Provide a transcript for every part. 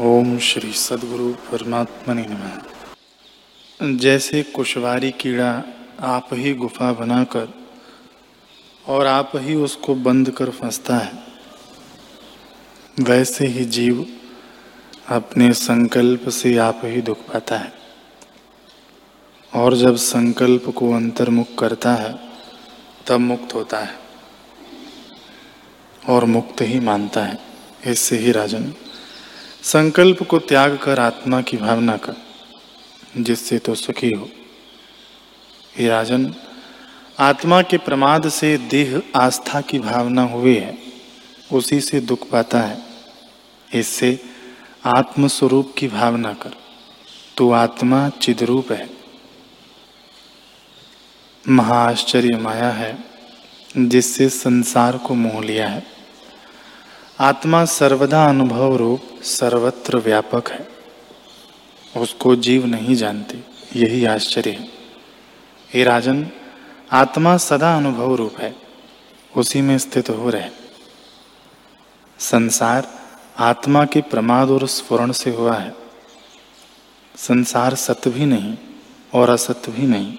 ओम श्री सदगुरु परमात्मा नमः। जैसे कुशवारी कीड़ा आप ही गुफा बनाकर और आप ही उसको बंद कर फंसता है, वैसे ही जीव अपने संकल्प से आप ही दुख पाता है। और जब संकल्प को अंतर्मुख करता है, तब मुक्त होता है और मुक्त ही मानता है इससे ही राजन। संकल्प को त्याग कर आत्मा की भावना कर, जिससे तो सुखी हो। ये राजन, आत्मा के प्रमाद से देह आस्था की भावना हुई है, उसी से दुख पाता है। इससे आत्म स्वरूप की भावना कर तो आत्मा चिद्रूप है। महाआश्चर्य माया है, जिससे संसार को मोह लिया है। आत्मा सर्वदा अनुभव रूप सर्वत्र व्यापक है। उसको जीव नहीं जानते, यही आश्चर्य है। हे राजन, आत्मा सदा अनुभव रूप है, उसी में स्थित हो रहे संसार आत्मा के प्रमाद और स्फुरण से हुआ है। संसार सत्य भी नहीं और असत्य भी नहीं।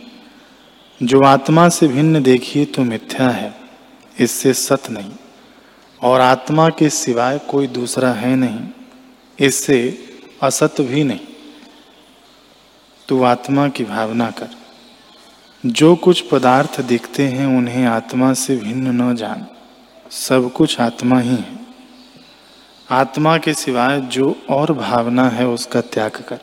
जो आत्मा से भिन्न देखिए तो मिथ्या है, इससे सत्य नहीं। और आत्मा के सिवाय कोई दूसरा है नहीं, इससे असत भी नहीं। तू आत्मा की भावना कर। जो कुछ पदार्थ दिखते हैं, उन्हें आत्मा से भिन्न न जान। सब कुछ आत्मा ही है। आत्मा के सिवाय जो और भावना है, उसका त्याग कर।